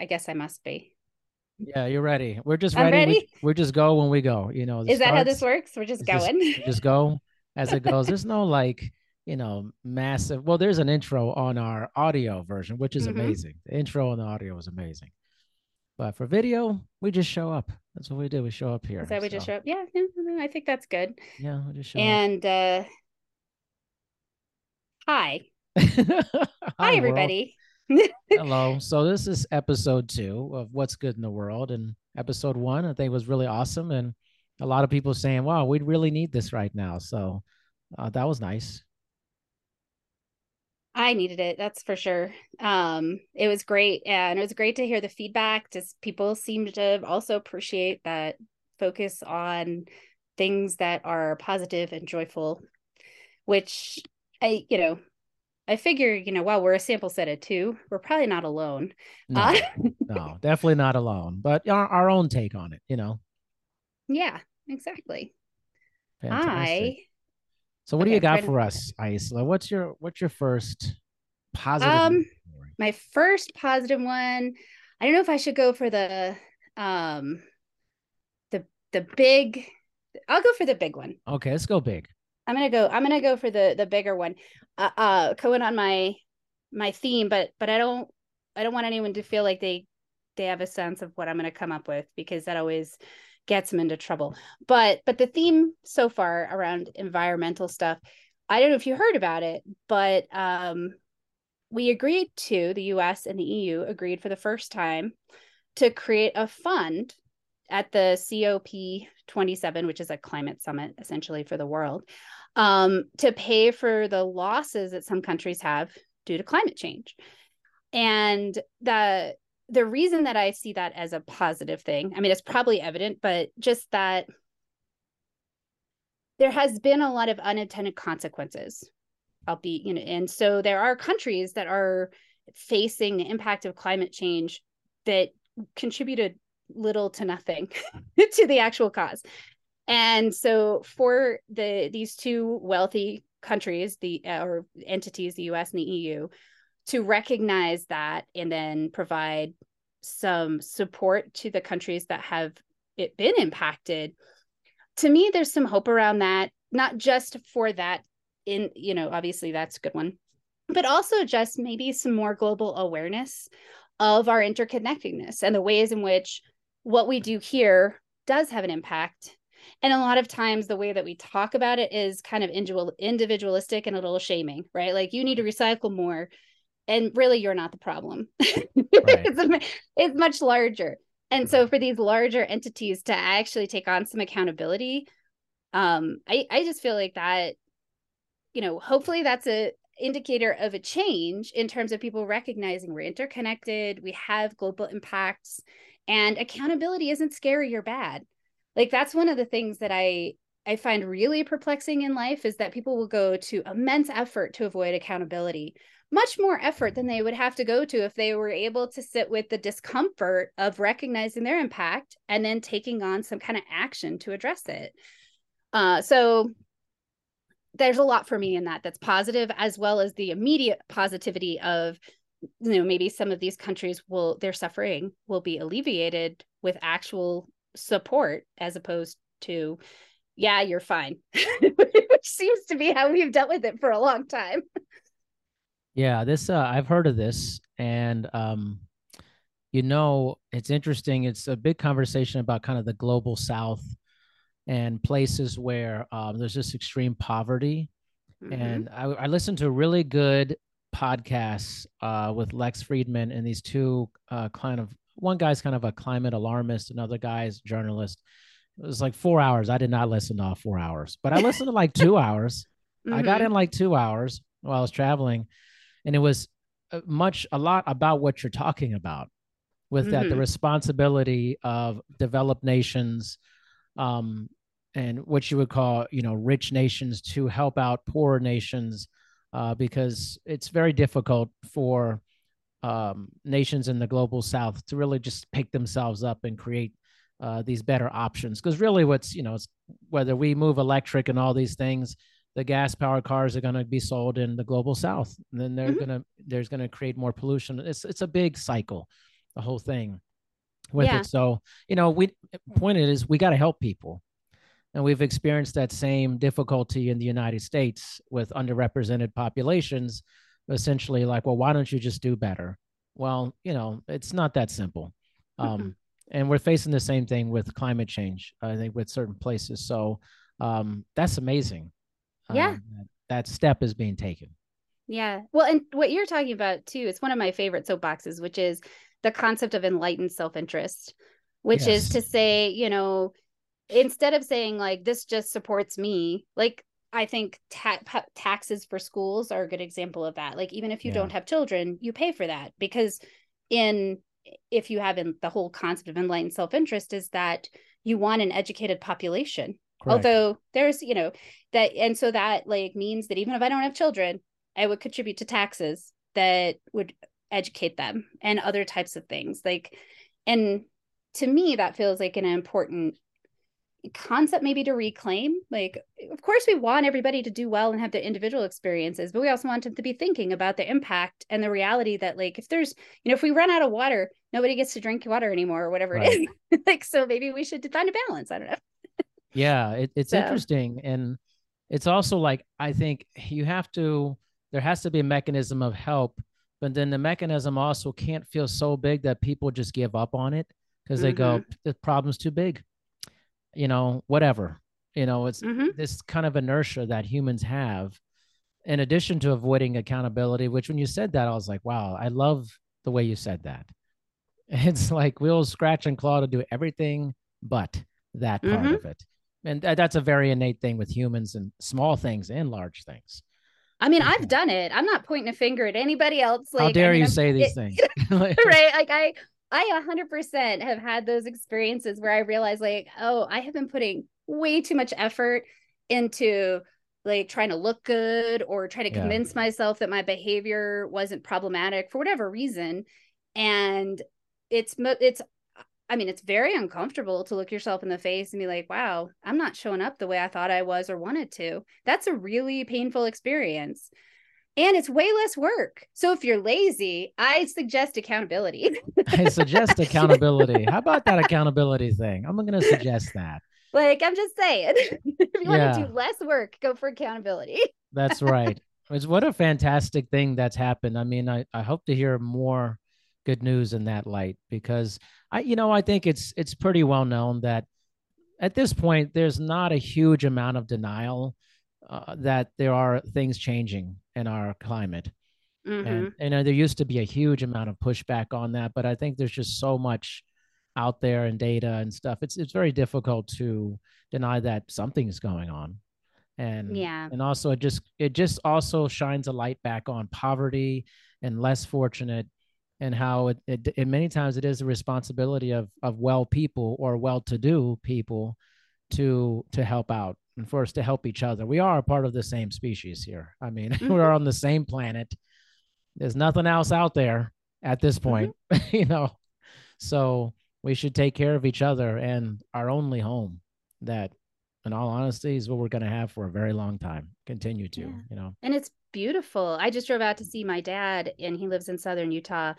I guess I must be. Yeah, you're ready. We're just ready. ready. We, are just go when we go. You know, Is that how this works? We're just it's just- going. just go as it goes. There's no like, you know, massive. Well, there's an intro on our audio version, which is Mhm. amazing. The intro on the audio is amazing. But for video, we just show up. That's what we do. We show up here. Is that we just show up? Yeah, no, I think that's good. Yeah, we just show up. And uh hi. Hi, Hi, everybody. Hello. So this is episode two of What's Good in the World, and episode one I think was really awesome, and a lot of people saying, "Wow, we really need this right now." So uh, that was nice. I needed it, that's for sure. Um, it was great, and it was great to hear the feedback. Just people seemed to also appreciate that focus on things that are positive and joyful, which I, you know, I figure, you know, while we're a sample set of two, we're probably not alone. No, Uh, no, definitely not alone, but our, our own take on it. You know, yeah, exactly. fantastic. I So what do you got to- for us, Isla? What's your what's your first positive? Um, story? my first positive one i don't know if i should go for the um the the big i'll go for the big one Okay, let's go big. i'm gonna go i'm gonna go for the the bigger one uh, uh going on my my theme but but i don't i don't want anyone to feel like they they have a sense of what i'm gonna come up with because that always gets them into trouble. But but the theme so far around environmental stuff i don't know if you heard about it but um we agreed to the US and the EU agreed for the first time to create a fund at the COP 27, which is a climate summit essentially for the world, um, to pay for the losses that some countries have due to climate change. And the the reason that I see that as a positive thing, I mean, it's probably evident, but just that there has been a lot of unintended consequences I'll be, you know, and so there are countries that are facing the impact of climate change that contributed little to nothing to the actual cause. And so for the these two wealthy countries, the or entities, the US and the EU, to recognize that and then provide some support to the countries that have it been impacted. To me, there's some hope around that, not just for that in you know obviously that's a good one but also just maybe some more global awareness of our interconnectedness and the ways in which what we do here does have an impact and a lot of times the way that we talk about it is kind of individual individualistic and a little shaming right? Like you need to recycle more and really you're not the problem. It's, a- it's much larger. And so for these larger entities to actually take on some accountability um i i just feel like that you know hopefully that's a indicator of a change in terms of people recognizing we're interconnected we have global impacts and accountability isn't scary or bad like that's one of the things that i i find really perplexing in life is that people will go to immense effort to avoid accountability much more effort than they would have to go to if they were able to sit with the discomfort of recognizing their impact and then taking on some kind of action to address it. Uh, so there's a lot for me in that that's positive as well as the immediate positivity of you know maybe some of these countries will their suffering will be alleviated with actual support as opposed to yeah you're fine which seems to be how we've dealt with it for a long time Yeah, this uh, I've heard of this, and um, you know, it's interesting. It's a big conversation about kind of the global South and places where um, there's this extreme poverty. Mhm. And I, I listened to really good podcasts uh, with Lex Fridman and these two uh, kind of one guy's kind of a climate alarmist, another guy's journalist. It was like four hours. I did not listen to all four hours, but I listened to like two hours. I got Mhm. in like two hours while I was traveling, and it was uh, much a lot about what you're talking about with that the Mhm. responsibility of developed nations um, and what you would call you know rich nations to help out poorer nations uh, because it's very difficult for um, nations in the global south to really just pick themselves up and create uh, these better options because really what's you know it's whether we move electric and all these things the gas powered cars are going to be sold in the global south and then they're Mhm. going to there's going to create more pollution it's it's a big cycle the whole thing with yeah. it. So, you know, we point is we got to help people. And we've experienced that same difficulty in the United States with underrepresented populations, essentially like, well, why don't you just do better? Well, you know, it's not that simple. Um, and we're facing the same thing with climate change, I think, with certain places. So um, that's amazing. Yeah. Um, that, that step is being taken. Yeah. Well, and what you're talking about too, it's one of my favorite soapboxes, which is the concept of enlightened self-interest, which yes. is to say, you know, instead of saying like this just supports me, like I think ta- taxes for schools are a good example of that. Like even if you yeah. don't have children, you pay for that because in if you have in the whole concept of enlightened self-interest is that you want an educated population. Correct. Although there's, you know, that and so that like means that even if I don't have children, I would contribute to taxes that would educate them and other types of things. Like, and to me, that feels like an important concept maybe to reclaim. Like, of course, we want everybody to do well and have their individual experiences, but we also want them to be thinking about the impact and the reality that, like, if there's, you know, if we run out of water, nobody gets to drink water anymore or whatever right. it is. like, so maybe we should find a balance. I don't know. yeah, it, it's so. interesting. And it's also like, I think you have to, there has to be a mechanism of help, but then the mechanism also can't feel so big that people just give up on it because mm-hmm. they go, mm-hmm. the problem's too big. You know, whatever. You know, it's mm-hmm. this kind of inertia that humans have, in addition to avoiding accountability, which when you said that, I was like, wow, I love the way you said that. It's like we'll scratch and claw to do everything but that part mm-hmm. of it. And that's a very innate thing with humans and small things and large things. I mean, I've done it. I'm not pointing a finger at anybody else. Like, How dare I mean, you I'm, say these things? right. Like I, I 100% have had those experiences where I realize like, oh, I have been putting way too much effort into like trying to look good or trying to yeah. convince myself that my behavior wasn't problematic for whatever reason. And it's, it's I mean, it's very uncomfortable to look yourself in the face and be like, wow, I'm not showing up the way I thought I was or wanted to. That's a really painful experience. And it's way less work. So if you're lazy, I suggest accountability. I suggest accountability. How about that accountability thing? I'm going to suggest that. Like, I'm just saying, if you yeah. want to do less work, go for accountability. That's right. It's what a fantastic thing that's happened. I mean, I, I hope to hear more good news in that light because I, you know, I think it's it's pretty well known that at this point there's not a huge amount of denial uh, that there are things changing in our climate. Mm-hmm. And you know, there used to be a huge amount of pushback on that, but I think there's just so much out there and data and stuff. It's it's very difficult to deny that something's going on. And yeah. And also it just it just also shines a light back on poverty and less fortunate and how it, it, it many times it is the responsibility of of well people or well-to-do people to to help out and for us to help each other. We are a part of the same species here. I mean, mm-hmm. we're on the same planet. There's nothing else out there at this mm-hmm. point, mm-hmm. you know. So we should take care of each other and our only home that in all honesty is what we're going to have for a very long time continue to yeah. you know and it's beautiful i just drove out to see my dad and he lives in southern utah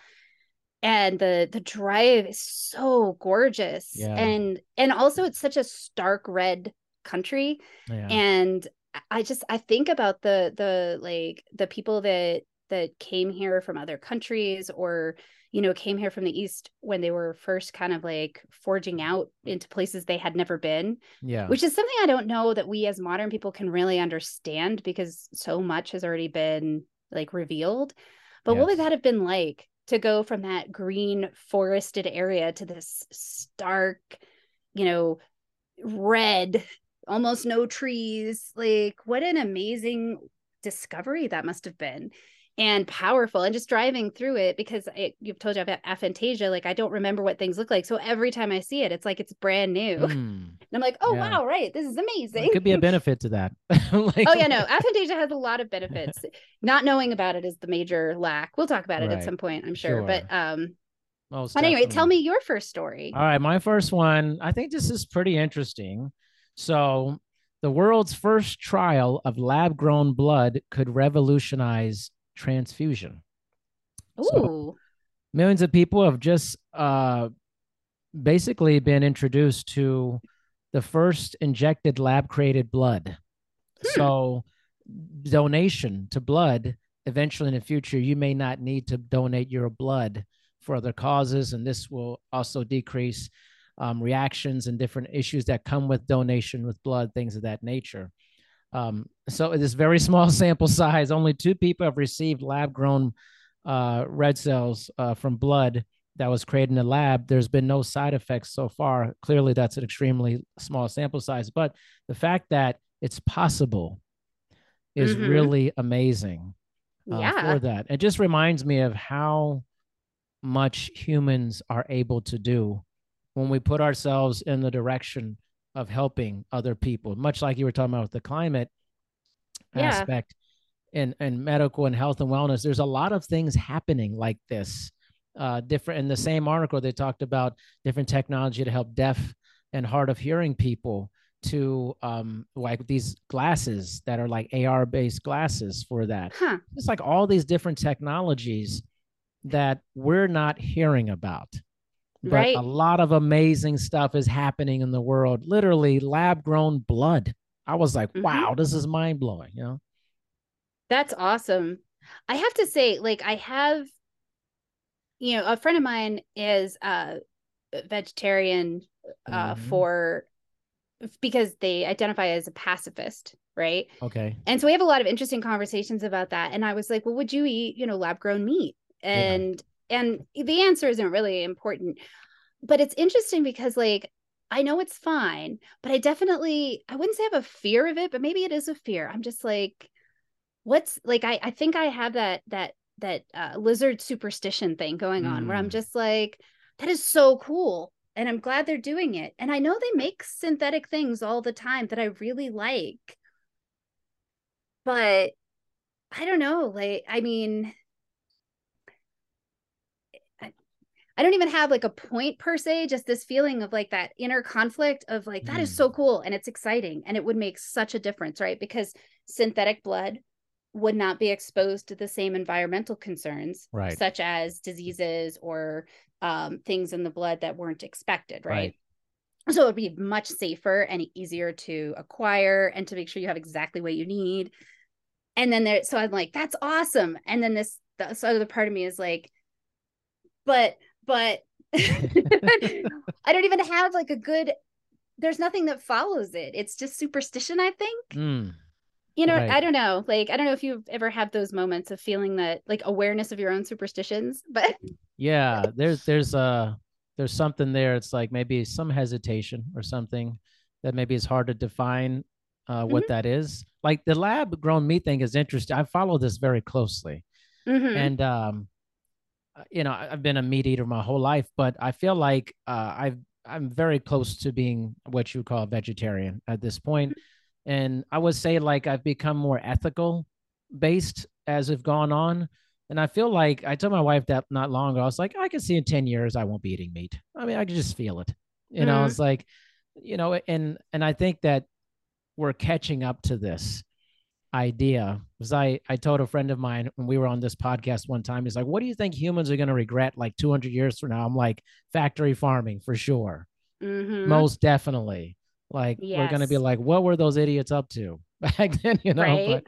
and the the drive is so gorgeous yeah. and and also it's such a stark red country yeah. and i just i think about the the like the people that that came here from other countries or you know came here from the east when they were first kind of like forging out into places they had never been yeah. which is something i don't know that we as modern people can really understand because so much has already been like revealed. But yes. what would that have been like to go from that green forested area to this stark you know red almost no trees? Like what an amazing discovery that must have been and powerful and just driving through it because I, you've told you about aphantasia like i don't remember what things look like. So every time i see it it's like it's brand new. Mm, and i'm like oh yeah. wow right this is amazing. It could be a benefit to that. Like, oh yeah no aphantasia has a lot of benefits. Not knowing about it is the major lack. We'll talk about it right. at some point i'm sure, sure. but um Most but anyway tell me your first story. All right my first one i think this is pretty interesting. So the world's first trial of lab grown blood could revolutionize transfusion. Ooh. So millions of people have just uh, basically been introduced to the first injected lab created blood. Hmm. So, donation to blood eventually in the future, you may not need to donate your blood for other causes, and this will also decrease um, reactions and different issues that come with donation with blood, things of that nature. Um, so, this very small sample size, only two people have received lab grown uh, red cells uh, from blood that was created in the lab. There's been no side effects so far. Clearly, that's an extremely small sample size, but the fact that it's possible is mm-hmm. really amazing uh, yeah. for that. It just reminds me of how much humans are able to do when we put ourselves in the direction of helping other people, much like you were talking about with the climate yeah. aspect and, in medical and health and wellness. There's a lot of things happening like this. Uh, different in the same article, they talked about different technology to help deaf and hard of hearing people to um like these glasses that are like AR based glasses for that. Huh. It's like all these different technologies that we're not hearing about. But right. a lot of amazing stuff is happening in the world. Literally lab grown blood. I was like, mm-hmm. wow, this is mind blowing, you know. That's awesome. I have to say like I have you know, a friend of mine is uh vegetarian uh mm-hmm. for because they identify as a pacifist right okay and so we have a lot of interesting conversations about that and i was like well would you eat you know lab grown meat and. And the answer isn't really important but it's interesting because like i know it's fine but i definitely i wouldn't say I have a fear of it but maybe it is a fear i'm just like what's like i i think i have that that that uh, lizard superstition thing going on mm. where i'm mm. just like that is so cool and I'm glad they're doing it. And I know they make synthetic things all the time that I really like. But I don't know, like I mean I, I don't even have like a point per se, just this feeling of like that inner conflict of like that mm. is so cool and it's exciting and it would make such a difference, right? Because synthetic blood would not be exposed to the same environmental concerns, right. such as diseases or um, things in the blood that weren't expected, right? right? So it would be much safer and easier to acquire and to make sure you have exactly what you need. And then there, so I'm like, that's awesome. And then this, the other part of me is like, but, but I don't even have like a good, there's nothing that follows it. It's just superstition, I think. Mm you know right. i don't know like i don't know if you've ever had those moments of feeling that like awareness of your own superstitions but yeah there's there's uh there's something there it's like maybe some hesitation or something that maybe is hard to define uh, what mm-hmm. that is like the lab grown meat thing is interesting i follow this very closely mm-hmm. and um you know i've been a meat eater my whole life but i feel like uh i've i'm very close to being what you call a vegetarian at this point and I would say like I've become more ethical based as we've gone on. And I feel like I told my wife that not long ago. I was like, I can see in 10 years I won't be eating meat. I mean, I can just feel it. You mm-hmm. know, it's like, you know, and and I think that we're catching up to this idea. Because I I told a friend of mine when we were on this podcast one time, he's like, What do you think humans are gonna regret like 200 years from now? I'm like, factory farming for sure. Mm-hmm. Most definitely. Like yes. we're gonna be like, what were those idiots up to back then? You know, right? but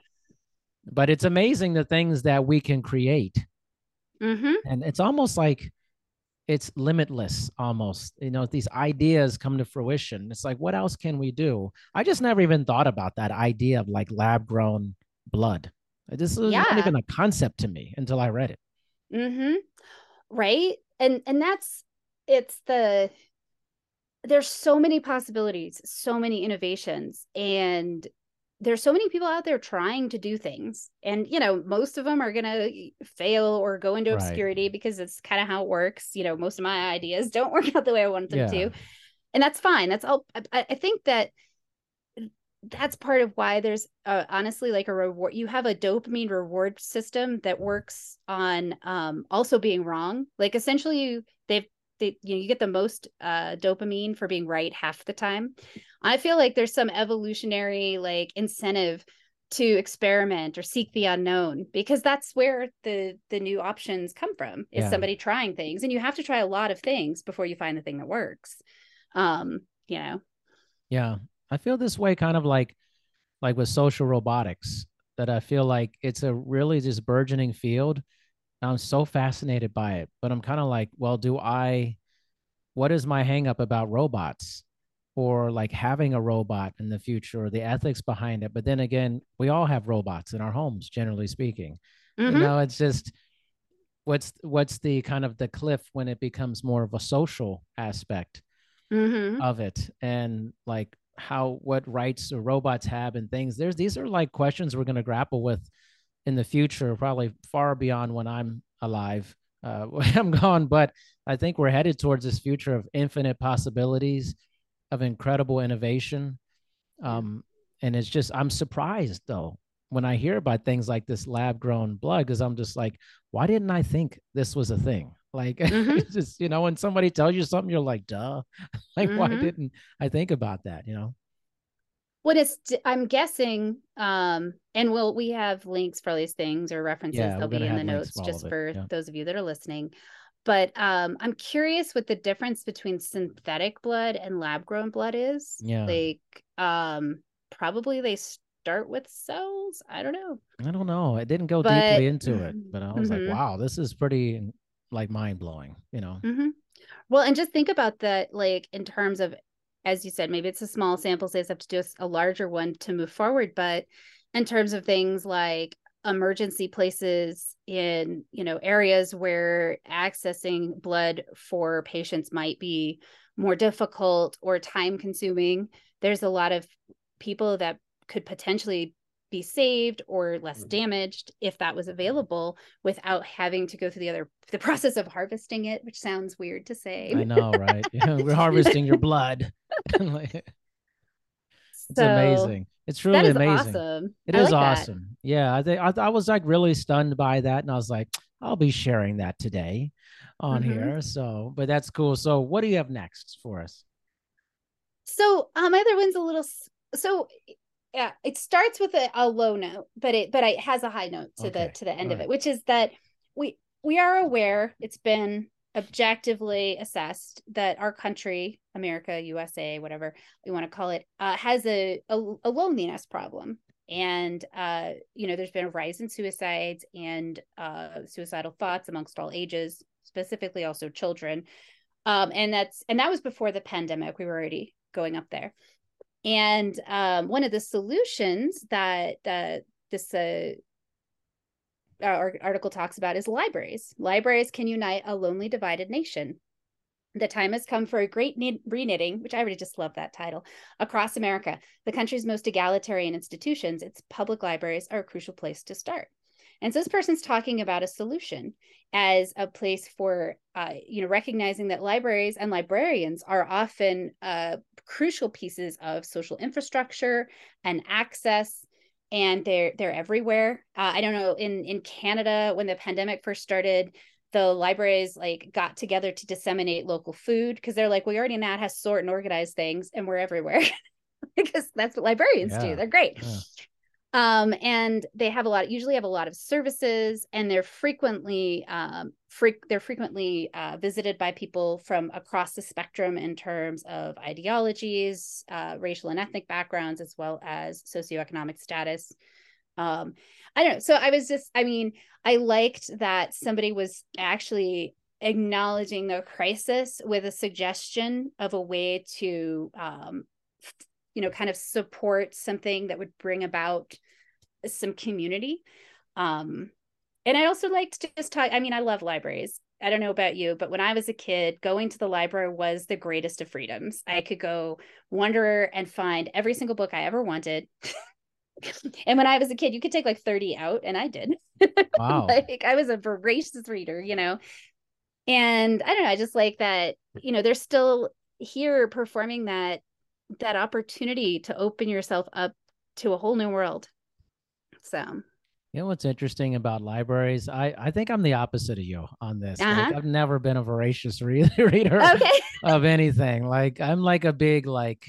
but it's amazing the things that we can create. Mm-hmm. And it's almost like it's limitless almost. You know these ideas come to fruition. It's like what else can we do? I just never even thought about that idea of like lab grown blood this is yeah. not even a concept to me until i read it. Mm-hmm. right? And and that's it's the there's so many possibilities, so many innovations, and there's so many people out there trying to do things. And, you know, most of them are going to fail or go into obscurity right. because it's kind of how it works. You know, most of my ideas don't work out the way I want them yeah. to. And that's fine. That's all. I, I think that that's part of why there's uh, honestly like a reward you have a dopamine reward system that works on um also being wrong like essentially they've they, you know you get the most uh, dopamine for being right half the time i feel like there's some evolutionary like incentive to experiment or seek the unknown because that's where the the new options come from is Yeah. somebody trying things and you have to try a lot of things before you find the thing that works um you know Yeah. I feel this way kind of like like with social robotics that I feel like it's a really just burgeoning field. I'm so fascinated by it, but I'm kind of like, well, do I what is my hangup about robots or like having a robot in the future or the ethics behind it? But then again, we all have robots in our homes, generally speaking. You Mhm. know, it's just what's what's the kind of the cliff when it becomes more of a social aspect Mhm. of it and like how what rights robots have and things there's these are like questions we're going to grapple with in the future probably far beyond when i'm alive uh i'm gone but i think we're headed towards this future of infinite possibilities of incredible innovation. Um and it's just i'm surprised though when i hear about things like this lab grown blood because i'm just like why didn't i think this was a thing? Like Mhm. just you know when somebody tells you something you're like duh. Like why Mhm. didn't i think about that you know what is i'm guessing um and we'll we have links for all these things or references Yeah, they'll be in the notes for just for yeah. those of you that are listening but um i'm curious what the difference between synthetic blood and lab grown blood is Yeah. like um probably they start with cells i don't know i don't know i didn't go But- deeply into it but i was Mhm. like wow this is pretty like mind-blowing you know mm-hmm. Well, and just think about that, like in terms of, as you said, maybe it's a small sample size, have to do a larger one to move forward. But in terms of things like emergency places in, you know, areas where accessing blood for patients might be more difficult or time consuming, there's a lot of people that could potentially be saved or less Mhm. damaged if that was available without having to go through the other the process of harvesting it which sounds weird to say i know right Yeah, we're harvesting your blood Like, it's So, amazing it's really that is amazing awesome It I is like that. awesome. Yeah, I think I, I was like really stunned by that, and I was like, I'll be sharing that today on Mhm. here. So, but that's cool. So, what do you have next for us? so um my other one's a little so yeah it starts with a, a low note but it but it has a high note to Okay, the to the end all of right. it which is that we we are aware it's been objectively assessed that our country america usa whatever we want to call it uh, has a, a a loneliness problem. And uh you know there's been a rise in suicides and uh suicidal thoughts amongst all ages specifically also children. Um and that's and that was before the pandemic we were already going up there. And um one of the solutions that this uh our article talks about is libraries libraries can unite a lonely divided nation the time has come for a great knit- reknitting, which I really just love that title, across America. The country's most egalitarian institutions, its public libraries, are a crucial place to start. And so this person's talking about a solution as a place for, uh, you know, recognizing that libraries and librarians are often uh, crucial pieces of social infrastructure and access, and they're they're everywhere. Uh, I don't know in in Canada when the pandemic first started, the libraries like got together to disseminate local food because they're like we already know how to sort and organize things and we're everywhere because that's what librarians Yeah, do they're great yeah. um and they have a lot usually have a lot of services and they're frequently um freak they're frequently uh, visited by people from across the spectrum in terms of ideologies uh, racial and ethnic backgrounds as well as socioeconomic status. Um i don't know. So i was just i mean i liked that somebody was actually acknowledging the crisis with a suggestion of a way to um you know kind of support something that would bring about some community. Um and i also liked to just talk i mean i love libraries i don't know about you but when i was a kid going to the library was the greatest of freedoms i could go wander and find every single book i ever wanted and when I was a kid, you could take like 30 out, and I did. Wow. like I was a voracious reader, you know. And I don't know, I just like that, you know, they're still here performing that that opportunity to open yourself up to a whole new world. So You know what's interesting about libraries? I I think I'm the opposite of you on this. Uh-huh. I've never been a voracious re- reader okay. of anything. Like I'm like a big like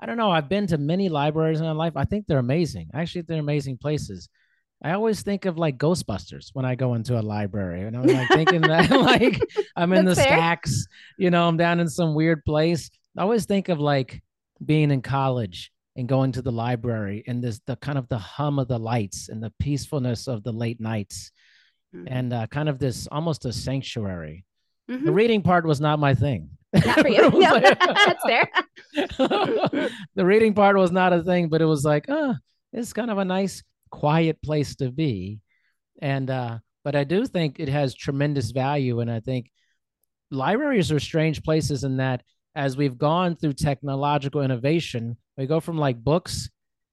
I don't know. I've been to many libraries in my life. I think they're amazing. Actually, they're amazing places. I always think of like Ghostbusters when I go into a library, and I'm like thinking that like I'm in the fair. stacks, you know, I'm down in some weird place. I always think of like being in college and going to the library and this the kind of the hum of the lights and the peacefulness of the late nights, mm-hmm. and uh, kind of this almost a sanctuary. Mm-hmm. The reading part was not my thing. Not for you. no, that's fair. the reading part was not a thing, but it was like, oh, it's kind of a nice quiet place to be. And uh, but I do think it has tremendous value. And I think libraries are strange places in that as we've gone through technological innovation, we go from like books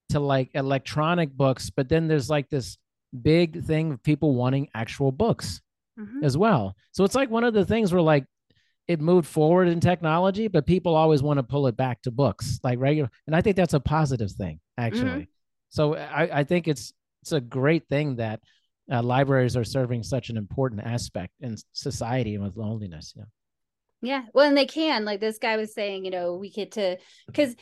to like electronic books, but then there's like this big thing of people wanting actual books mm-hmm. as well. So it's like one of the things where like it moved forward in technology, but people always want to pull it back to books, like regular. And I think that's a positive thing, actually. Mm-hmm. So I, I think it's it's a great thing that uh, libraries are serving such an important aspect in society and with loneliness. Yeah. Yeah. Well, and they can, like this guy was saying, you know, we get to, because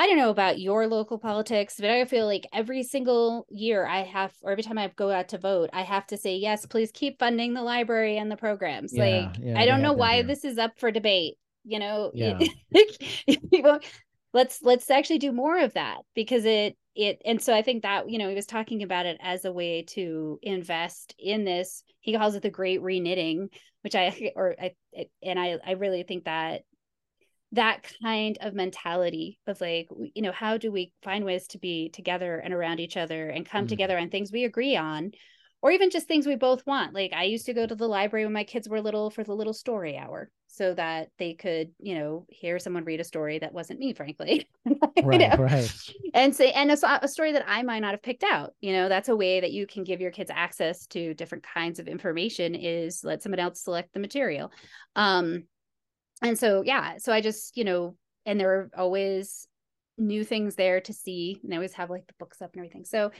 I don't know about your local politics, but I feel like every single year I have, or every time I go out to vote, I have to say, yes, please keep funding the library and the programs. Yeah, like, yeah, I don't know why this is up for debate. You know, yeah. let's let's actually do more of that because it it and so i think that you know he was talking about it as a way to invest in this he calls it the great reknitting which i or i and i i really think that that kind of mentality of like you know how do we find ways to be together and around each other and come mm. together on things we agree on or even just things we both want. Like I used to go to the library when my kids were little for the little story hour so that they could, you know, hear someone read a story that wasn't me, frankly. right, know? right. And say, and a, a story that I might not have picked out. You know, that's a way that you can give your kids access to different kinds of information is let someone else select the material. Um, and so yeah, so I just, you know, and there are always new things there to see. And they always have like the books up and everything. So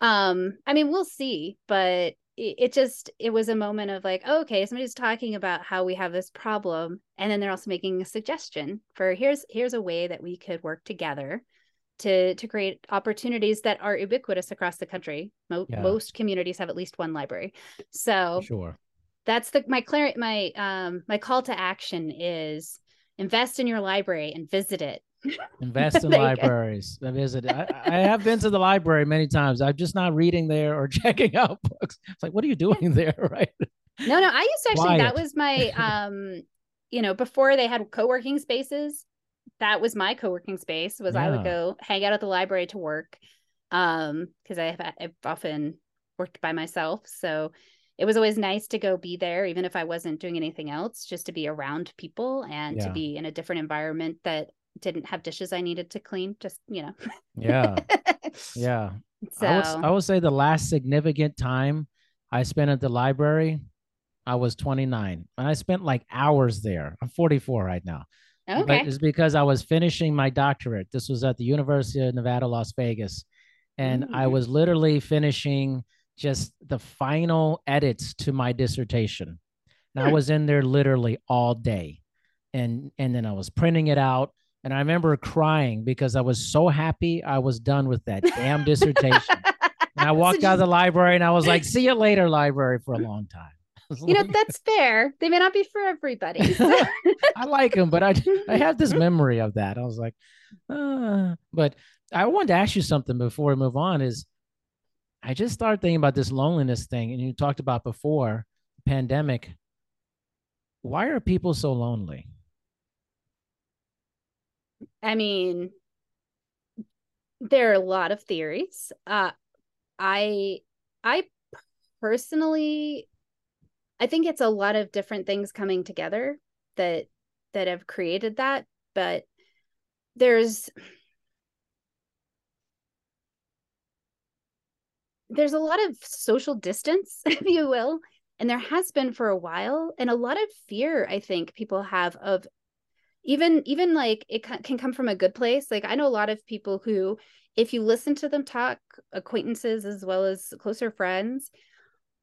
um i mean we'll see but it, it just it was a moment of like oh, okay somebody's talking about how we have this problem and then they're also making a suggestion for here's here's a way that we could work together to to create opportunities that are ubiquitous across the country Mo- yeah. most communities have at least one library so sure that's the my clar- my um my call to action is invest in your library and visit it Invest in libraries. I visit. I, I, have been to the library many times. I'm just not reading there or checking out books. It's like, what are you doing there, right? No, no. I used to actually. Quiet. That was my, um, you know, before they had co-working spaces. That was my co-working space. Was yeah. I would go hang out at the library to work, um, because I have I've often worked by myself, so it was always nice to go be there even if i wasn't doing anything else just to be around people and yeah. to be in a different environment that didn't have dishes I needed to clean. Just you know. yeah. Yeah. So I would, I would say the last significant time I spent at the library, I was 29, and I spent like hours there. I'm 44 right now. Okay. But it's because I was finishing my doctorate. This was at the University of Nevada, Las Vegas. And mm. I was literally finishing just the final edits to my dissertation. And hmm. I was in there literally all day. And and then I was printing it out and I remember crying because I was so happy I was done with that damn dissertation. and I walked out of the library and I was like, see you later, library, for a long time. You know, that's fair. They may not be for everybody. I like them, but I I have this memory of that. I was like, uh. but I wanted to ask you something before we move on. Is I just started thinking about this loneliness thing, and you talked about before pandemic. Why are people so lonely? I mean, there are a lot of theories. Uh, I I personally I think it's a lot of different things coming together that that have created that, but there's there's a lot of social distance, if you will, and there has been for a while, and a lot of fear I think people have of even even like it can come from a good place like i know a lot of people who if you listen to them talk acquaintances as well as closer friends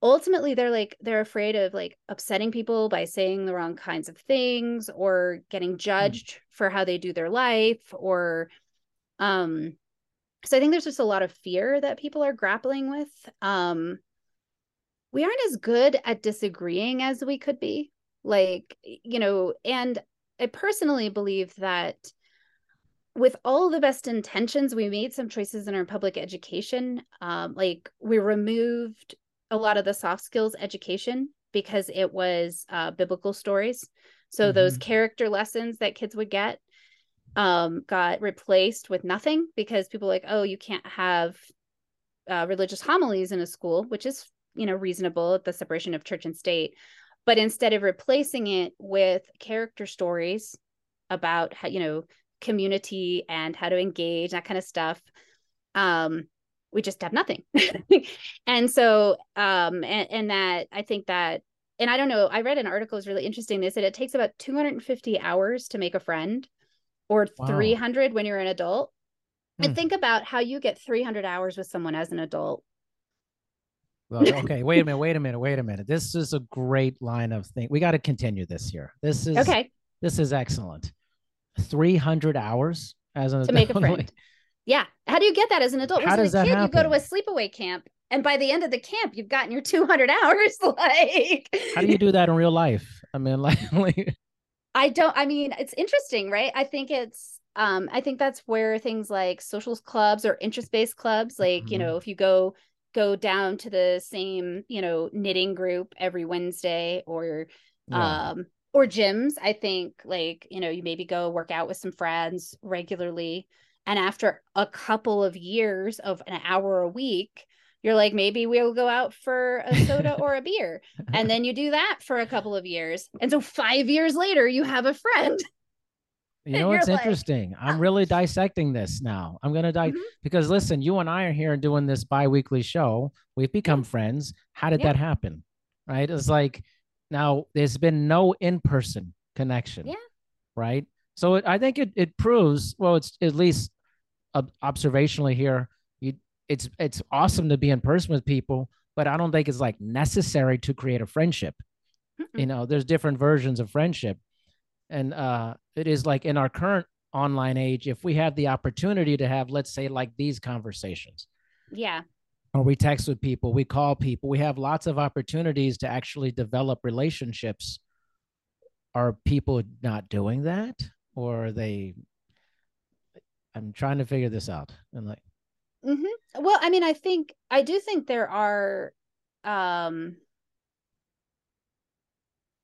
ultimately they're like they're afraid of like upsetting people by saying the wrong kinds of things or getting hmm. judged mm. for how they do their life or Um, so I think there's just a lot of fear that people are grappling with. Um, we aren't as good at disagreeing as we could be. Like, you know, and I personally believe that with all the best intentions, we made some choices in our public education. Um, like we removed a lot of the soft skills education because it was uh, biblical stories. So mm-hmm. those character lessons that kids would get um, got replaced with nothing because people like, oh, you can't have uh, religious homilies in a school, which is you know reasonable the separation of church and state. But instead of replacing it with character stories about how you know community and how to engage that kind of stuff, um, we just have nothing. and so um, and, and that I think that and I don't know, I read an article was really interesting. They said it takes about 250 hours to make a friend or wow. 300 when you're an adult. Hmm. And think about how you get 300 hours with someone as an adult. Well, okay, wait a minute, wait a minute, wait a minute. This is a great line of thing. We got to continue this here. This is okay. This is excellent. 300 hours as an to adult. make a friend. yeah. How do you get that as an adult? How does that kid, happen? You go to a sleepaway camp and by the end of the camp you've gotten your 200 hours like how do you do that in real life i mean like, like i don't i mean it's interesting right i think it's um i think that's where things like social clubs or interest-based clubs like mm-hmm. you know if you go go down to the same you know knitting group every wednesday or yeah. um or gyms i think like you know you maybe go work out with some friends regularly and after a couple of years of an hour a week you're like maybe we'll go out for a soda or a beer. And then you do that for a couple of years. And so 5 years later you have a friend. You know what's like, interesting? I'm really dissecting this now. I'm going to die mm-hmm. because listen you and i are here doing this bi-weekly show. We've become yeah. friends. How did yeah. that happen? Right? It's like now there's been no in-person connection. Yeah. Right? So it, i think it, it proves well it's at least uh, observationally here it's it's awesome to be in person with people, but I don't think it's like necessary to create a friendship. Mm-mm. You know, there's different versions of friendship. And uh it is like in our current online age, if we have the opportunity to have, let's say, like these conversations. Yeah. Or we text with people, we call people, we have lots of opportunities to actually develop relationships. Are people not doing that? Or are they I'm trying to figure this out. And like Mm-hmm. Well, I mean, I think I do think there are um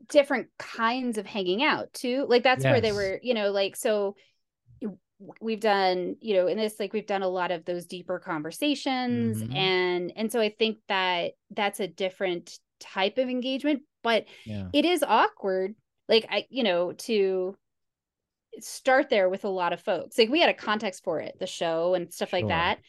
different kinds of hanging out too. Like that's yes. where they were, you know, like so we've done, you know, in this like we've done a lot of those deeper conversations mm-hmm. and and so I think that that's a different type of engagement, but yeah. it is awkward like I, you know, to start there with a lot of folks. Like we had a context for it, the show and stuff sure. like that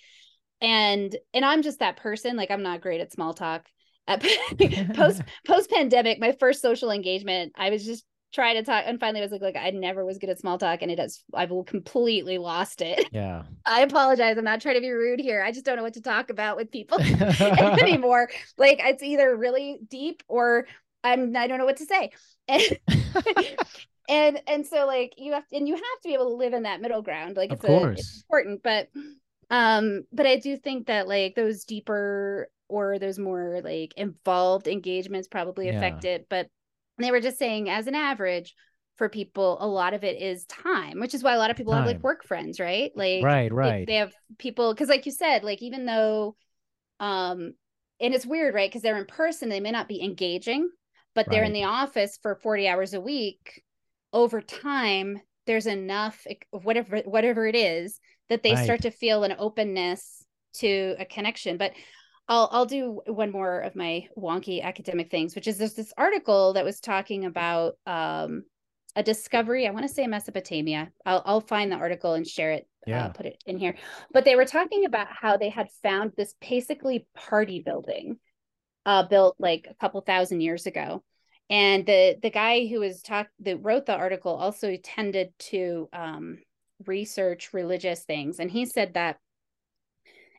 and and i'm just that person like i'm not great at small talk at post post pandemic my first social engagement i was just trying to talk and finally I was like like I never was good at small talk and it has I've completely lost it. Yeah. I apologize. I'm not trying to be rude here. I just don't know what to talk about with people anymore. Like it's either really deep or I'm I don't know what to say. And and and so like you have to, and you have to be able to live in that middle ground. Like it's, a, it's important, but um but i do think that like those deeper or those more like involved engagements probably yeah. affect it but they were just saying as an average for people a lot of it is time which is why a lot of people time. have like work friends right? Like right right. they have people because like you said like even though um and it's weird right? Because they're in person they may not be engaging but they're in the office for 40 hours a week. Over time there's enough whatever whatever it is that they right. start to feel an openness to a connection but I'll I'll do one more of my wonky academic things, which is there's this article that was talking about um, a discovery. I want to say Mesopotamia. I'll I'll find the article and share it. Uh, yeah, uh, put it in here. But they were talking about how they had found this basically party building, uh, built like a couple thousand years ago, and the the guy who was talk that wrote the article also tended to um, research religious things and he said that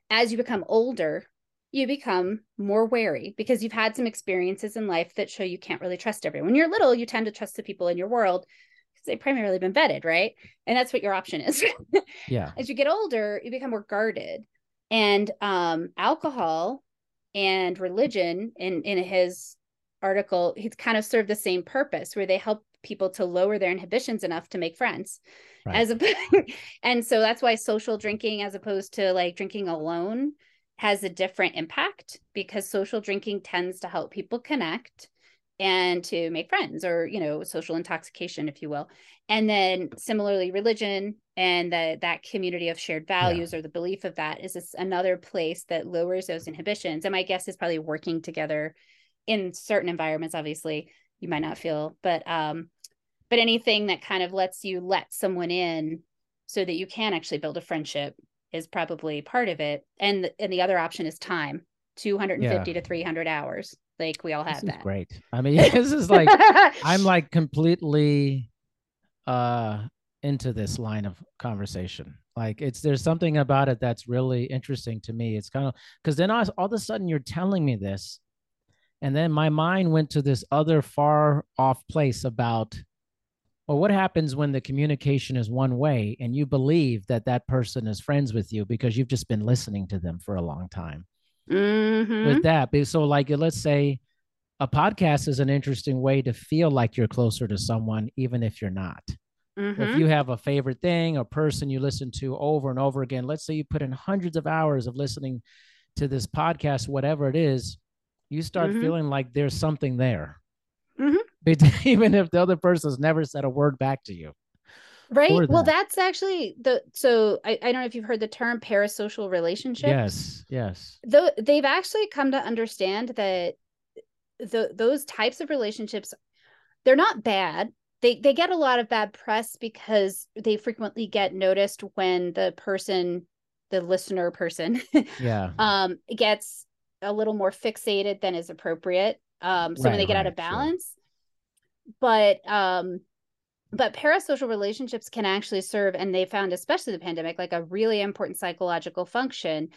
as you become older you become more wary because you've had some experiences in life that show you can't really trust everyone when you're little you tend to trust the people in your world because they've primarily been vetted, right? And that's what your option is. yeah. As you get older, you become more guarded. And um, alcohol and religion, in in his article, he's kind of served the same purpose, where they help people to lower their inhibitions enough to make friends. Right. As a, and so that's why social drinking, as opposed to like drinking alone, has a different impact because social drinking tends to help people connect and to make friends or you know social intoxication if you will and then similarly religion and the, that community of shared values yeah. or the belief of that is this another place that lowers those inhibitions and my guess is probably working together in certain environments obviously you might not feel but um but anything that kind of lets you let someone in so that you can actually build a friendship is probably part of it and and the other option is time 250 yeah. to 300 hours like we all have this that. Great. I mean, this is like I'm like completely uh into this line of conversation. Like it's there's something about it that's really interesting to me. It's kind of because then all, all of a sudden you're telling me this, and then my mind went to this other far off place about well what happens when the communication is one way and you believe that that person is friends with you because you've just been listening to them for a long time mm-hmm. with that. So, like, let's say a podcast is an interesting way to feel like you're closer to someone, even if you're not. Mm-hmm. If you have a favorite thing, a person you listen to over and over again, let's say you put in hundreds of hours of listening to this podcast, whatever it is, you start mm-hmm. feeling like there's something there. Mm-hmm. Even if the other person's never said a word back to you. Right? Well that's actually the so I, I don't know if you've heard the term parasocial relationships yes yes. Though they've actually come to understand that the those types of relationships they're not bad. They they get a lot of bad press because they frequently get noticed when the person the listener person yeah. um gets a little more fixated than is appropriate um so right, when they get right, out of balance sure. but um but parasocial relationships can actually serve and they found especially the pandemic like a really important psychological function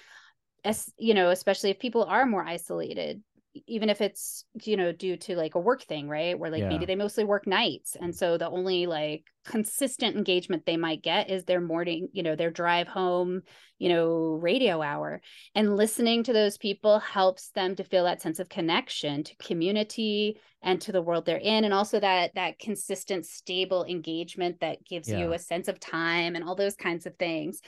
as you know especially if people are more isolated even if it's you know due to like a work thing right? Where like yeah. maybe they mostly work nights. And so the only like consistent engagement they might get is their morning you know their drive home you know radio hour. And listening to those people helps them to feel that sense of connection to community and to the world they're in. And also that that consistent stable engagement that gives yeah. you a sense of time and all those kinds of things.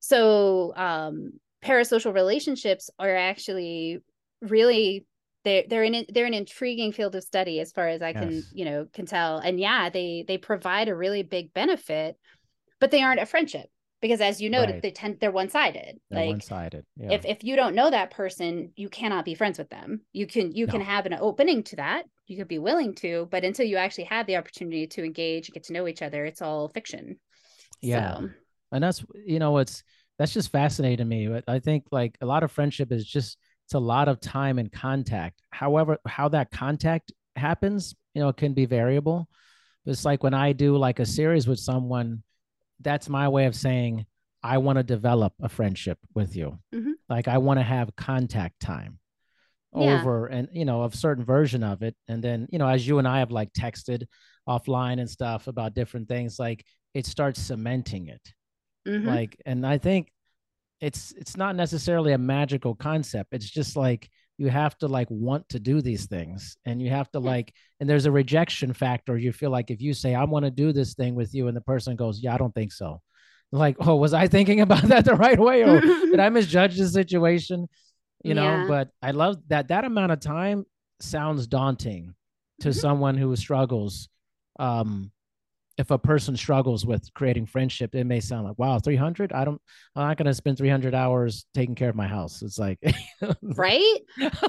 So um parasocial relationships are actually really they're they're in they're an intriguing field of study as far as I can you know can tell and yeah they they provide a really big benefit but they aren't a friendship because as you noted right. they tend they're one-sided they're like one-sided yeah. if if you don't know that person you cannot be friends with them you can you no. can have an opening to that you could be willing to but until you actually have the opportunity to engage and get to know each other it's all fiction yeah so. and that's you know it's that's just fascinating to me i think like a lot of friendship is just it's a lot of time and contact. However, how that contact happens, you know, it can be variable. It's like when I do like a series with someone, that's my way of saying I want to develop a friendship with you. Mm-hmm. Like I want to have contact time yeah. over and you know, a certain version of it. And then, you know, as you and I have like texted offline and stuff about different things, like it starts cementing it. Mm-hmm. Like, and I think it's it's not necessarily a magical concept. It's just like you have to like want to do these things and you have to like and there's a rejection factor. You feel like if you say i want to do this thing with you and the person goes yeah i don't think so. Like oh was i thinking about that the right way or did i misjudge the situation? You know yeah. but i love that that amount of time sounds daunting to mm-hmm. someone who struggles um if a person struggles with creating friendship, it may sound like, wow, 300? I don't, I'm not going to spend 300 hours taking care of my house. It's like, right?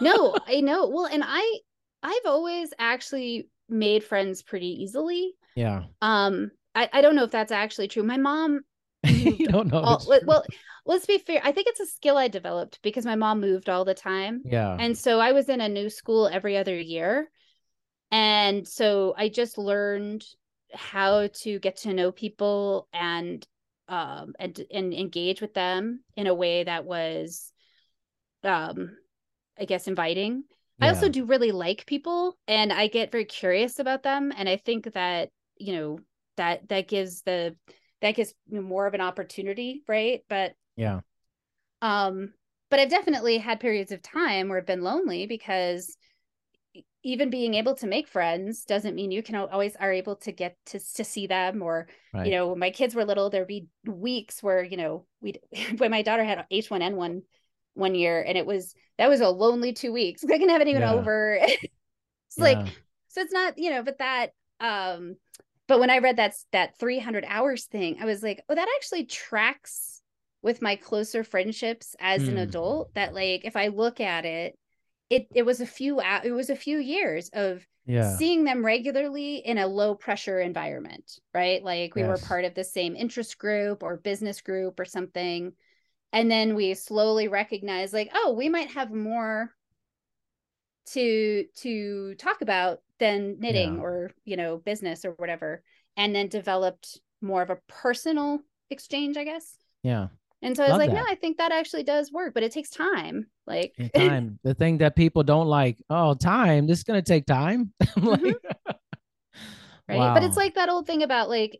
No, I know. Well, and I, I've always actually made friends pretty easily. Yeah. Um, I, I don't know if that's actually true. My mom, you don't know. All, well, let's be fair. I think it's a skill I developed because my mom moved all the time. Yeah. And so I was in a new school every other year. And so I just learned how to get to know people and um and and engage with them in a way that was um i guess inviting. Yeah. i also do really like people and i get very curious about them. And i think that you know that that gives the that gives more of an opportunity right? But yeah. um but i've definitely had periods of time where i've been lonely because even being able to make friends doesn't mean you can always are able to get to to see them or right. you know when my kids were little there'd be weeks where you know we when my daughter had H1N1 one year and it was that was a lonely two weeks I couldn't have anyone yeah. over it's yeah. like so it's not you know but that um but when I read that that 300 hours thing I was like oh that actually tracks with my closer friendships as mm. an hmm. adult that like if I look at it it it was a few uh, it was a few years of yeah. seeing them regularly in a low pressure environment right like we yes. were part of the same interest group or business group or something and then we slowly recognize like oh we might have more to to talk about than knitting yeah. or you know business or whatever and then developed more of a personal exchange i guess yeah and so I was like, that. no, I think that actually does work, but it takes time. Like time. the thing that people don't like, oh, time. This is gonna take time. like, mm-hmm. right. Wow. But it's like that old thing about like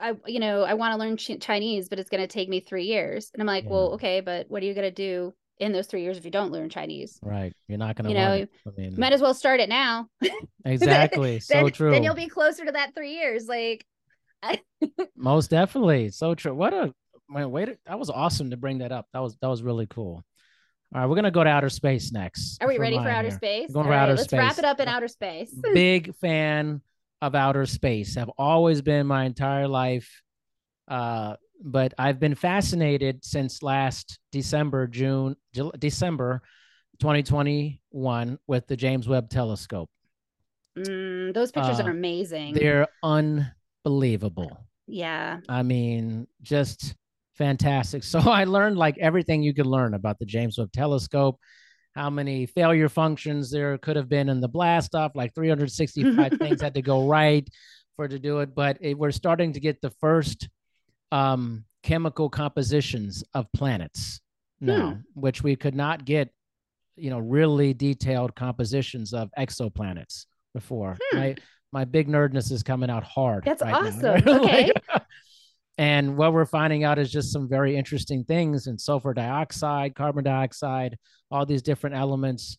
I you know, I want to learn ch- Chinese, but it's going to take me 3 years. And I'm like, yeah. well, okay, but what are you going to do in those 3 years if you don't learn Chinese? Right. You're not going to You know, I mean, might as well start it now. exactly. then, so true. Then you'll be closer to that 3 years like Most definitely. So true. What a way to that was awesome to bring that up. That was that was really cool. All right, we're gonna go to outer space next. Are we ready for outer here. space? We're going All right, outer let's space. wrap it up in outer space. Big fan of outer space. Have always been my entire life. Uh, but I've been fascinated since last December, June, December 2021 with the James Webb Telescope. Mm, those pictures uh, are amazing. They're unbelievable. Yeah. I mean, just fantastic. So I learned like everything you could learn about the James Webb Telescope, how many failure functions there could have been in the blast off, like 365 things had to go right for to do it. But it, we're starting to get the first um, chemical compositions of planets now, hmm. which we could not get, you know, really detailed compositions of exoplanets before. Hmm. My my big nerdness is coming out hard. That's right awesome. okay. And what we're finding out is just some very interesting things in sulfur dioxide, carbon dioxide, all these different elements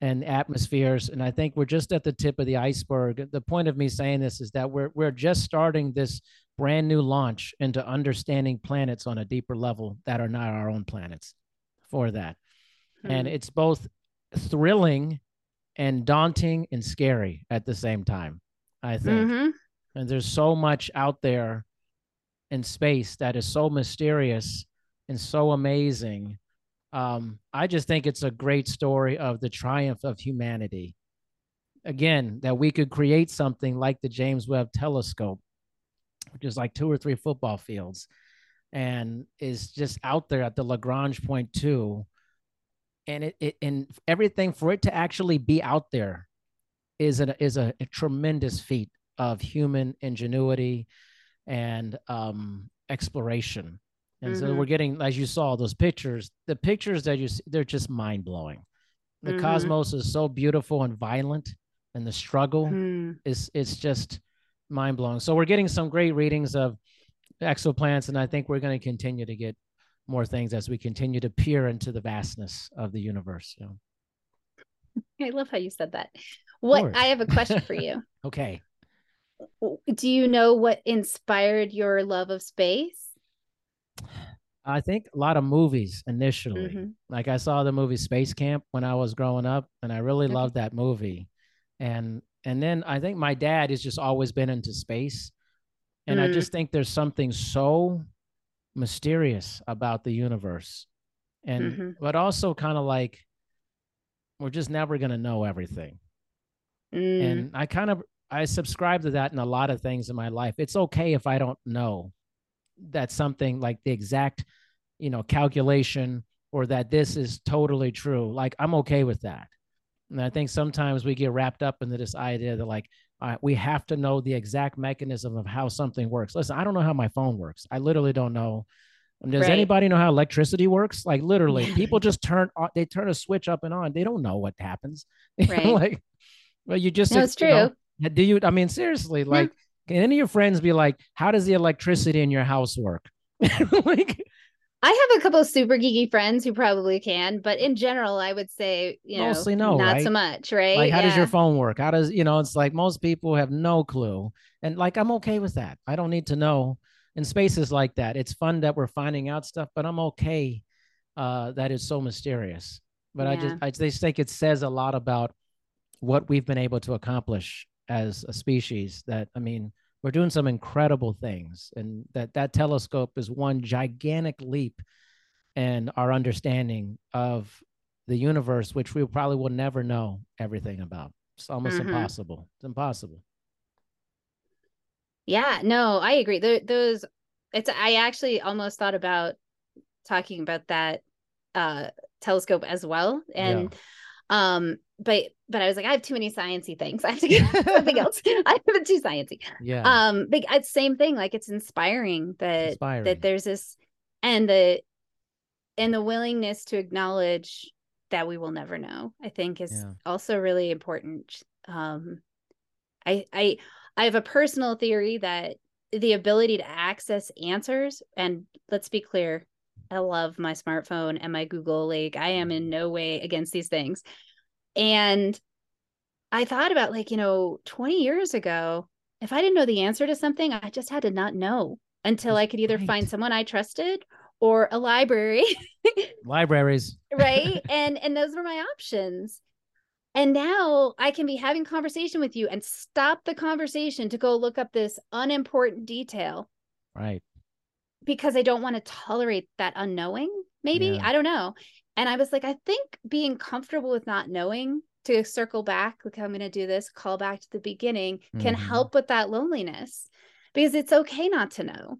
and atmospheres. And I think we're just at the tip of the iceberg. The point of me saying this is that we're we're just starting this brand new launch into understanding planets on a deeper level that are not our own planets for that. Hmm. And it's both thrilling and daunting and scary at the same time, I think. Mm-hmm. And there's so much out there in space that is so mysterious and so amazing. Um, I just think it's a great story of the triumph of humanity. Again, that we could create something like the James Webb Telescope, which is like two or three football fields, and is just out there at the Lagrange point two. And it, it and everything for it to actually be out there is a is a, a tremendous feat of human ingenuity and um, exploration. And mm-hmm. so we're getting, as you saw, those pictures. The pictures that you see, they're just mind blowing. The mm-hmm. cosmos is so beautiful and violent, and the struggle mm. is it's just mind blowing. So we're getting some great readings of exoplanets, and I think we're going to continue to get more things as we continue to peer into the vastness of the universe. You know? I love how you said that. What I have a question for you. okay do you know what inspired your love of space? I think a lot of movies initially. Mm-hmm. Like I saw the movie Space Camp when I was growing up, and I really okay. loved that movie. And and then I think my dad has just always been into space, and mm. I just think there's something so mysterious about the universe, and mm-hmm. but also kind of like we're just never gonna know everything. Mm. And I kind of I subscribe to that in a lot of things in my life. It's okay if I don't know that something like the exact, you know, calculation or that this is totally true. Like I'm okay with that. And I think sometimes we get wrapped up into this idea that like we have to know the exact mechanism of how something works. Listen, I don't know how my phone works. I literally don't know. Does right. anybody know how electricity works? Like literally, people just turn they turn a switch up and on. They don't know what happens. Right. like, well, you just no, it's true. Know, do you? I mean, seriously, like can any of your friends be like, how does the electricity in your house work? like, I have a couple of super geeky friends who probably can, but in general, I would say, you know, Mostly no, not right? so much, right? like, how does your phone work? How does, you know, it's like most people have no clue. And like, I'm okay with that. I don't need to know. In spaces like that, it's fun that we're finding out stuff, but I'm okay uh, that it's so mysterious. But I just, I just think it says a lot about what we've been able to accomplish as a species. That I mean, we're doing some incredible things, and that that telescope is one gigantic leap in our understanding of the universe, which we probably will never know everything about. It's almost Mhm. impossible. It's impossible. Yeah, no, I agree. Tho- those it's I actually almost thought about talking about that uh telescope as well. And um but but I was like, I have too many sciencey things. I have to get something else. I have too sciencey. Yeah. Um but it's same thing. Like it's inspiring that Inspiring. that there's this and the and the willingness to acknowledge that we will never know, I think is Yeah. also really important. Um I I I have a personal theory that the ability to access answers and let's be clear, I love my smartphone and my Google like I am in mm-hmm. no way against these things. And I thought about like, you know, 20 years ago, if I didn't know the answer to something, I just had to not know until I could either Right. find someone I trusted or a library Libraries. right and and those were my options and now i can be having conversation with you and stop the conversation to go look up this unimportant detail Right. Because i don't want to tolerate that unknowing maybe Yeah. i don't know and i was like i think being comfortable with not knowing to circle back like i'm going to do this call back to the beginning can Mhm. help with that loneliness because it's okay not to know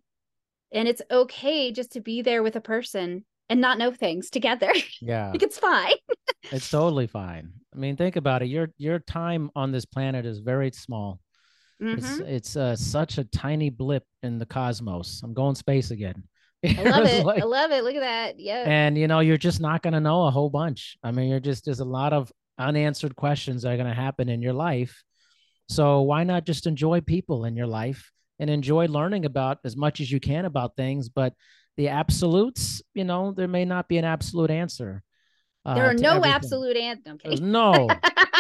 and it's okay just to be there with a person and not know things together Yeah. like it's fine It's totally fine. I mean, think about it. Your your time on this planet is very small. It's Mhm. it's uh, such a tiny blip in the cosmos. I'm going space again. I love it. like- I love it. Look at that. Yeah. and you know, you're just not going to know a whole bunch. I mean, you're just there's a lot of unanswered questions that are going to happen in your life. So why not just enjoy people in your life and enjoy learning about as much as you can about things, but the absolutes, you know, there may not be an absolute answer. uh, there are no everything. absolute answers. Okay. no,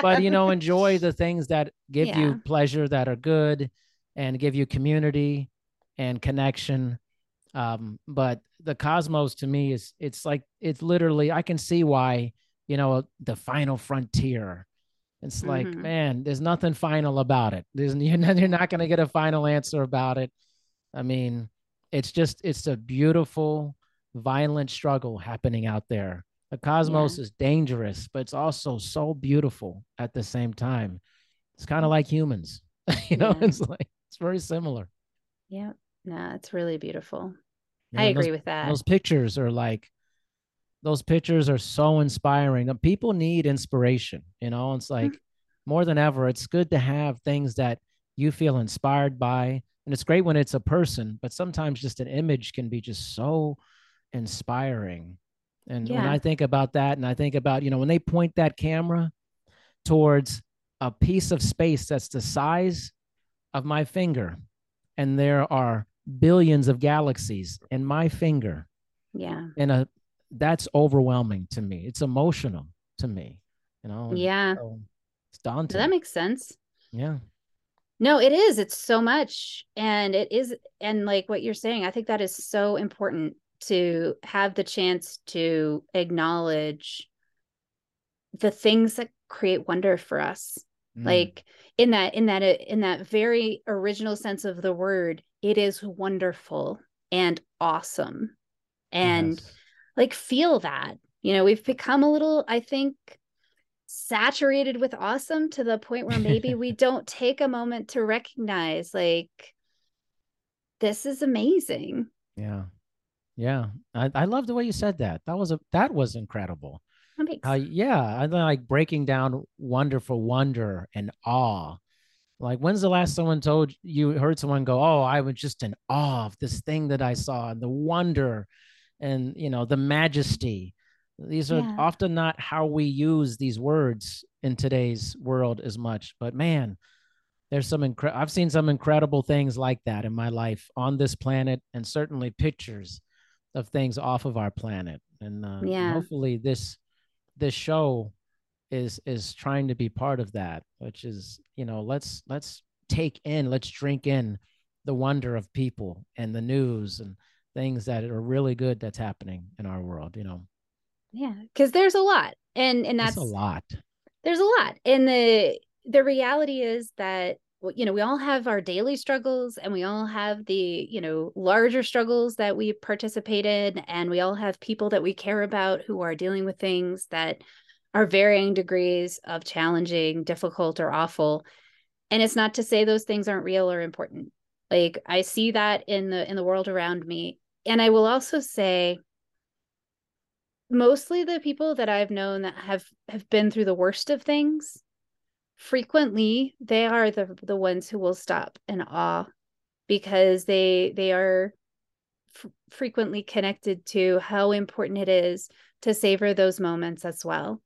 but you know enjoy the things that give Yeah. you pleasure that are good and give you community and connection. Um but the cosmos to me is it's like it's literally i can see why you know the final frontier. It's like Mhm. man there's nothing final about it. There's you're not, you're not going to get a final answer about it. I mean it's just it's a beautiful violent struggle happening out there the cosmos is dangerous but it's also so beautiful at the same time it's kind of like humans you know Yeah. it's like it's very similar yeah. No, it's really beautiful. You I agree those, with that. those pictures are like those pictures are so inspiring Uh, people need inspiration you know it's like more than ever it's good to have things that you feel inspired by and it's great when it's a person but sometimes just an image can be just so inspiring and when i think about that and i think about you know when they point that camera towards a piece of space that's the size of my finger and there are billions of galaxies in my finger yeah. and a that's overwhelming to me it's emotional to me you know Yeah. so it's daunting that makes sense. yeah No, it is. It's so much. And it is. And like what you're saying, I think that is so important to have the chance to acknowledge the things that create wonder for us. Mm, like in that in that in that very original sense of the word it is wonderful and awesome and yes. like feel that you know we've become a little i think saturated with awesome to the point where maybe we don't take a moment to recognize like this is amazing yeah yeah I, I love the way you said that. That was a that was incredible. Oh, Makes yeah i like breaking down wonderful wonder and awe. Like when's the last someone told you heard someone go oh i was just in awe of this thing that i saw and the wonder and you know the majesty. These are Yeah. often not how we use these words in today's world as much but man there's some incre- I've seen some incredible things like that in my life on this planet, and certainly pictures of things off of our planet. And uh, Yeah. hopefully this this show is is trying to be part of that, which is you know let's let's take in, let's drink in the wonder of people and the news and things that are really good that's happening in our world. You know, Yeah, because there's a lot, and and that's that's a lot. there's a lot and the the reality is that you know we all have our daily struggles and we all have the you know larger struggles that we participate in and we all have people that we care about who are dealing with things that are varying degrees of challenging difficult or awful. And it's not to say those things aren't real or important. Like i see that in the in the world around me. And i will also say mostly the people that I've known that have have been through the worst of things, frequently they are the the ones who will stop in awe because they they are f- frequently connected to how important it is to savor those moments as well.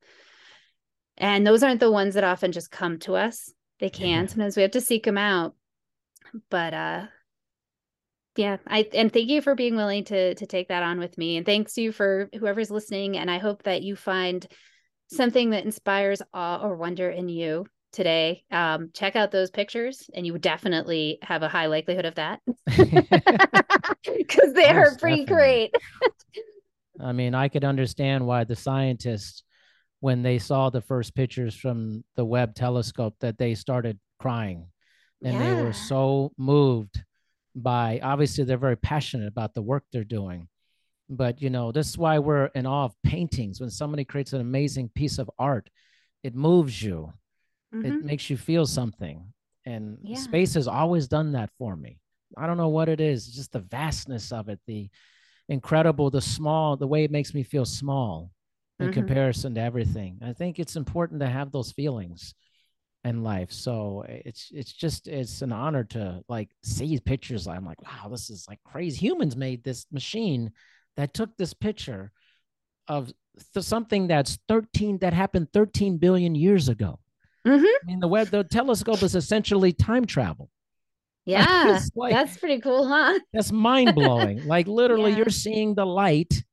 And those aren't the ones that often just come to us. They can. Yeah. Sometimes we have to seek them out. But uh yeah, I and thank you for being willing to to take that on with me. And thanks to you for whoever's listening. And I hope that you find something that inspires awe or wonder in you today. Um, check out those pictures, and you would definitely have a high likelihood of that because they are pretty definitely. great. I mean, I could understand why the scientists, when they saw the first pictures from the Webb telescope, that they started crying, and they were so moved by. Obviously, they're very passionate about the work they're doing, but you know, this is why we're in awe of paintings. When somebody creates an amazing piece of art, it moves you. Mhm. It makes you feel something, and Yeah. space has always done that for me. I don't know what it is, just the vastness of it, the incredible, the small, the way it makes me feel small in Mhm. comparison to everything. I think it's important to have those feelings in life. So it's it's just it's an honor to like see pictures. I'm like, wow, this is like crazy. Humans made this machine that took this picture of th- something that's 13 that happened 13 billion years ago. Mhm. I mean, the Webb the telescope is essentially time travel. Yeah, like- that's pretty cool, huh? That's mind blowing. like literally, Yeah. you're seeing the light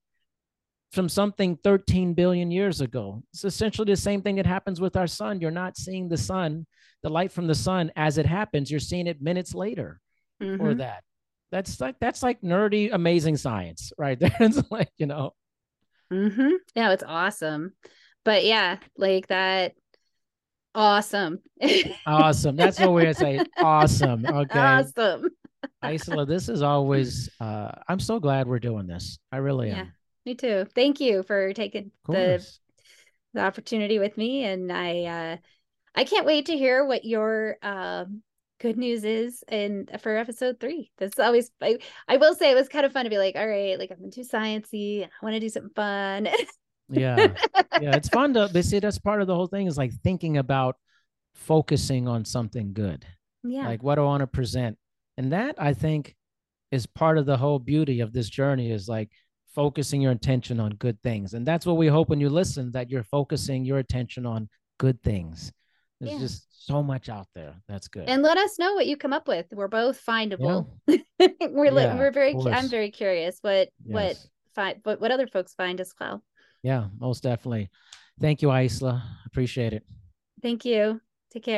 from something 13 billion years ago. It's essentially the same thing that happens with our sun. You're not seeing the sun, the light from the sun as it happens. You're seeing it minutes later or Mhm. that. That's like that's like nerdy, amazing science, right there. It's like you know, Mm-hmm. Yeah, it's awesome. But yeah, like that. Awesome. awesome. That's what we're gonna say. Awesome. Okay, Awesome. Isla, this is always. uh I'm so glad we're doing this. I really Yeah. am. Me too. Thank you for taking the the opportunity with me and I uh I can't wait to hear what your um good news is in for episode 3. That's always I, I will say it was kind of fun to be like, all right, like i'm too sciencey I want to do something fun. Yeah. yeah, it's fun to but see that's part of the whole thing is like thinking about focusing on something good. yeah. Like what do I want to present? And that I think is part of the whole beauty of this journey is like focusing your attention on good things. And that's what we hope when you listen that you're focusing your attention on good things. There's Yeah. just so much out there. That's good. and let us know what you come up with. We're both findable. Yeah. we're Yeah, we're very I'm very curious what what find but what other folks find as well. Yeah, most definitely. Thank you, Isla. Appreciate it. Thank you. Take care.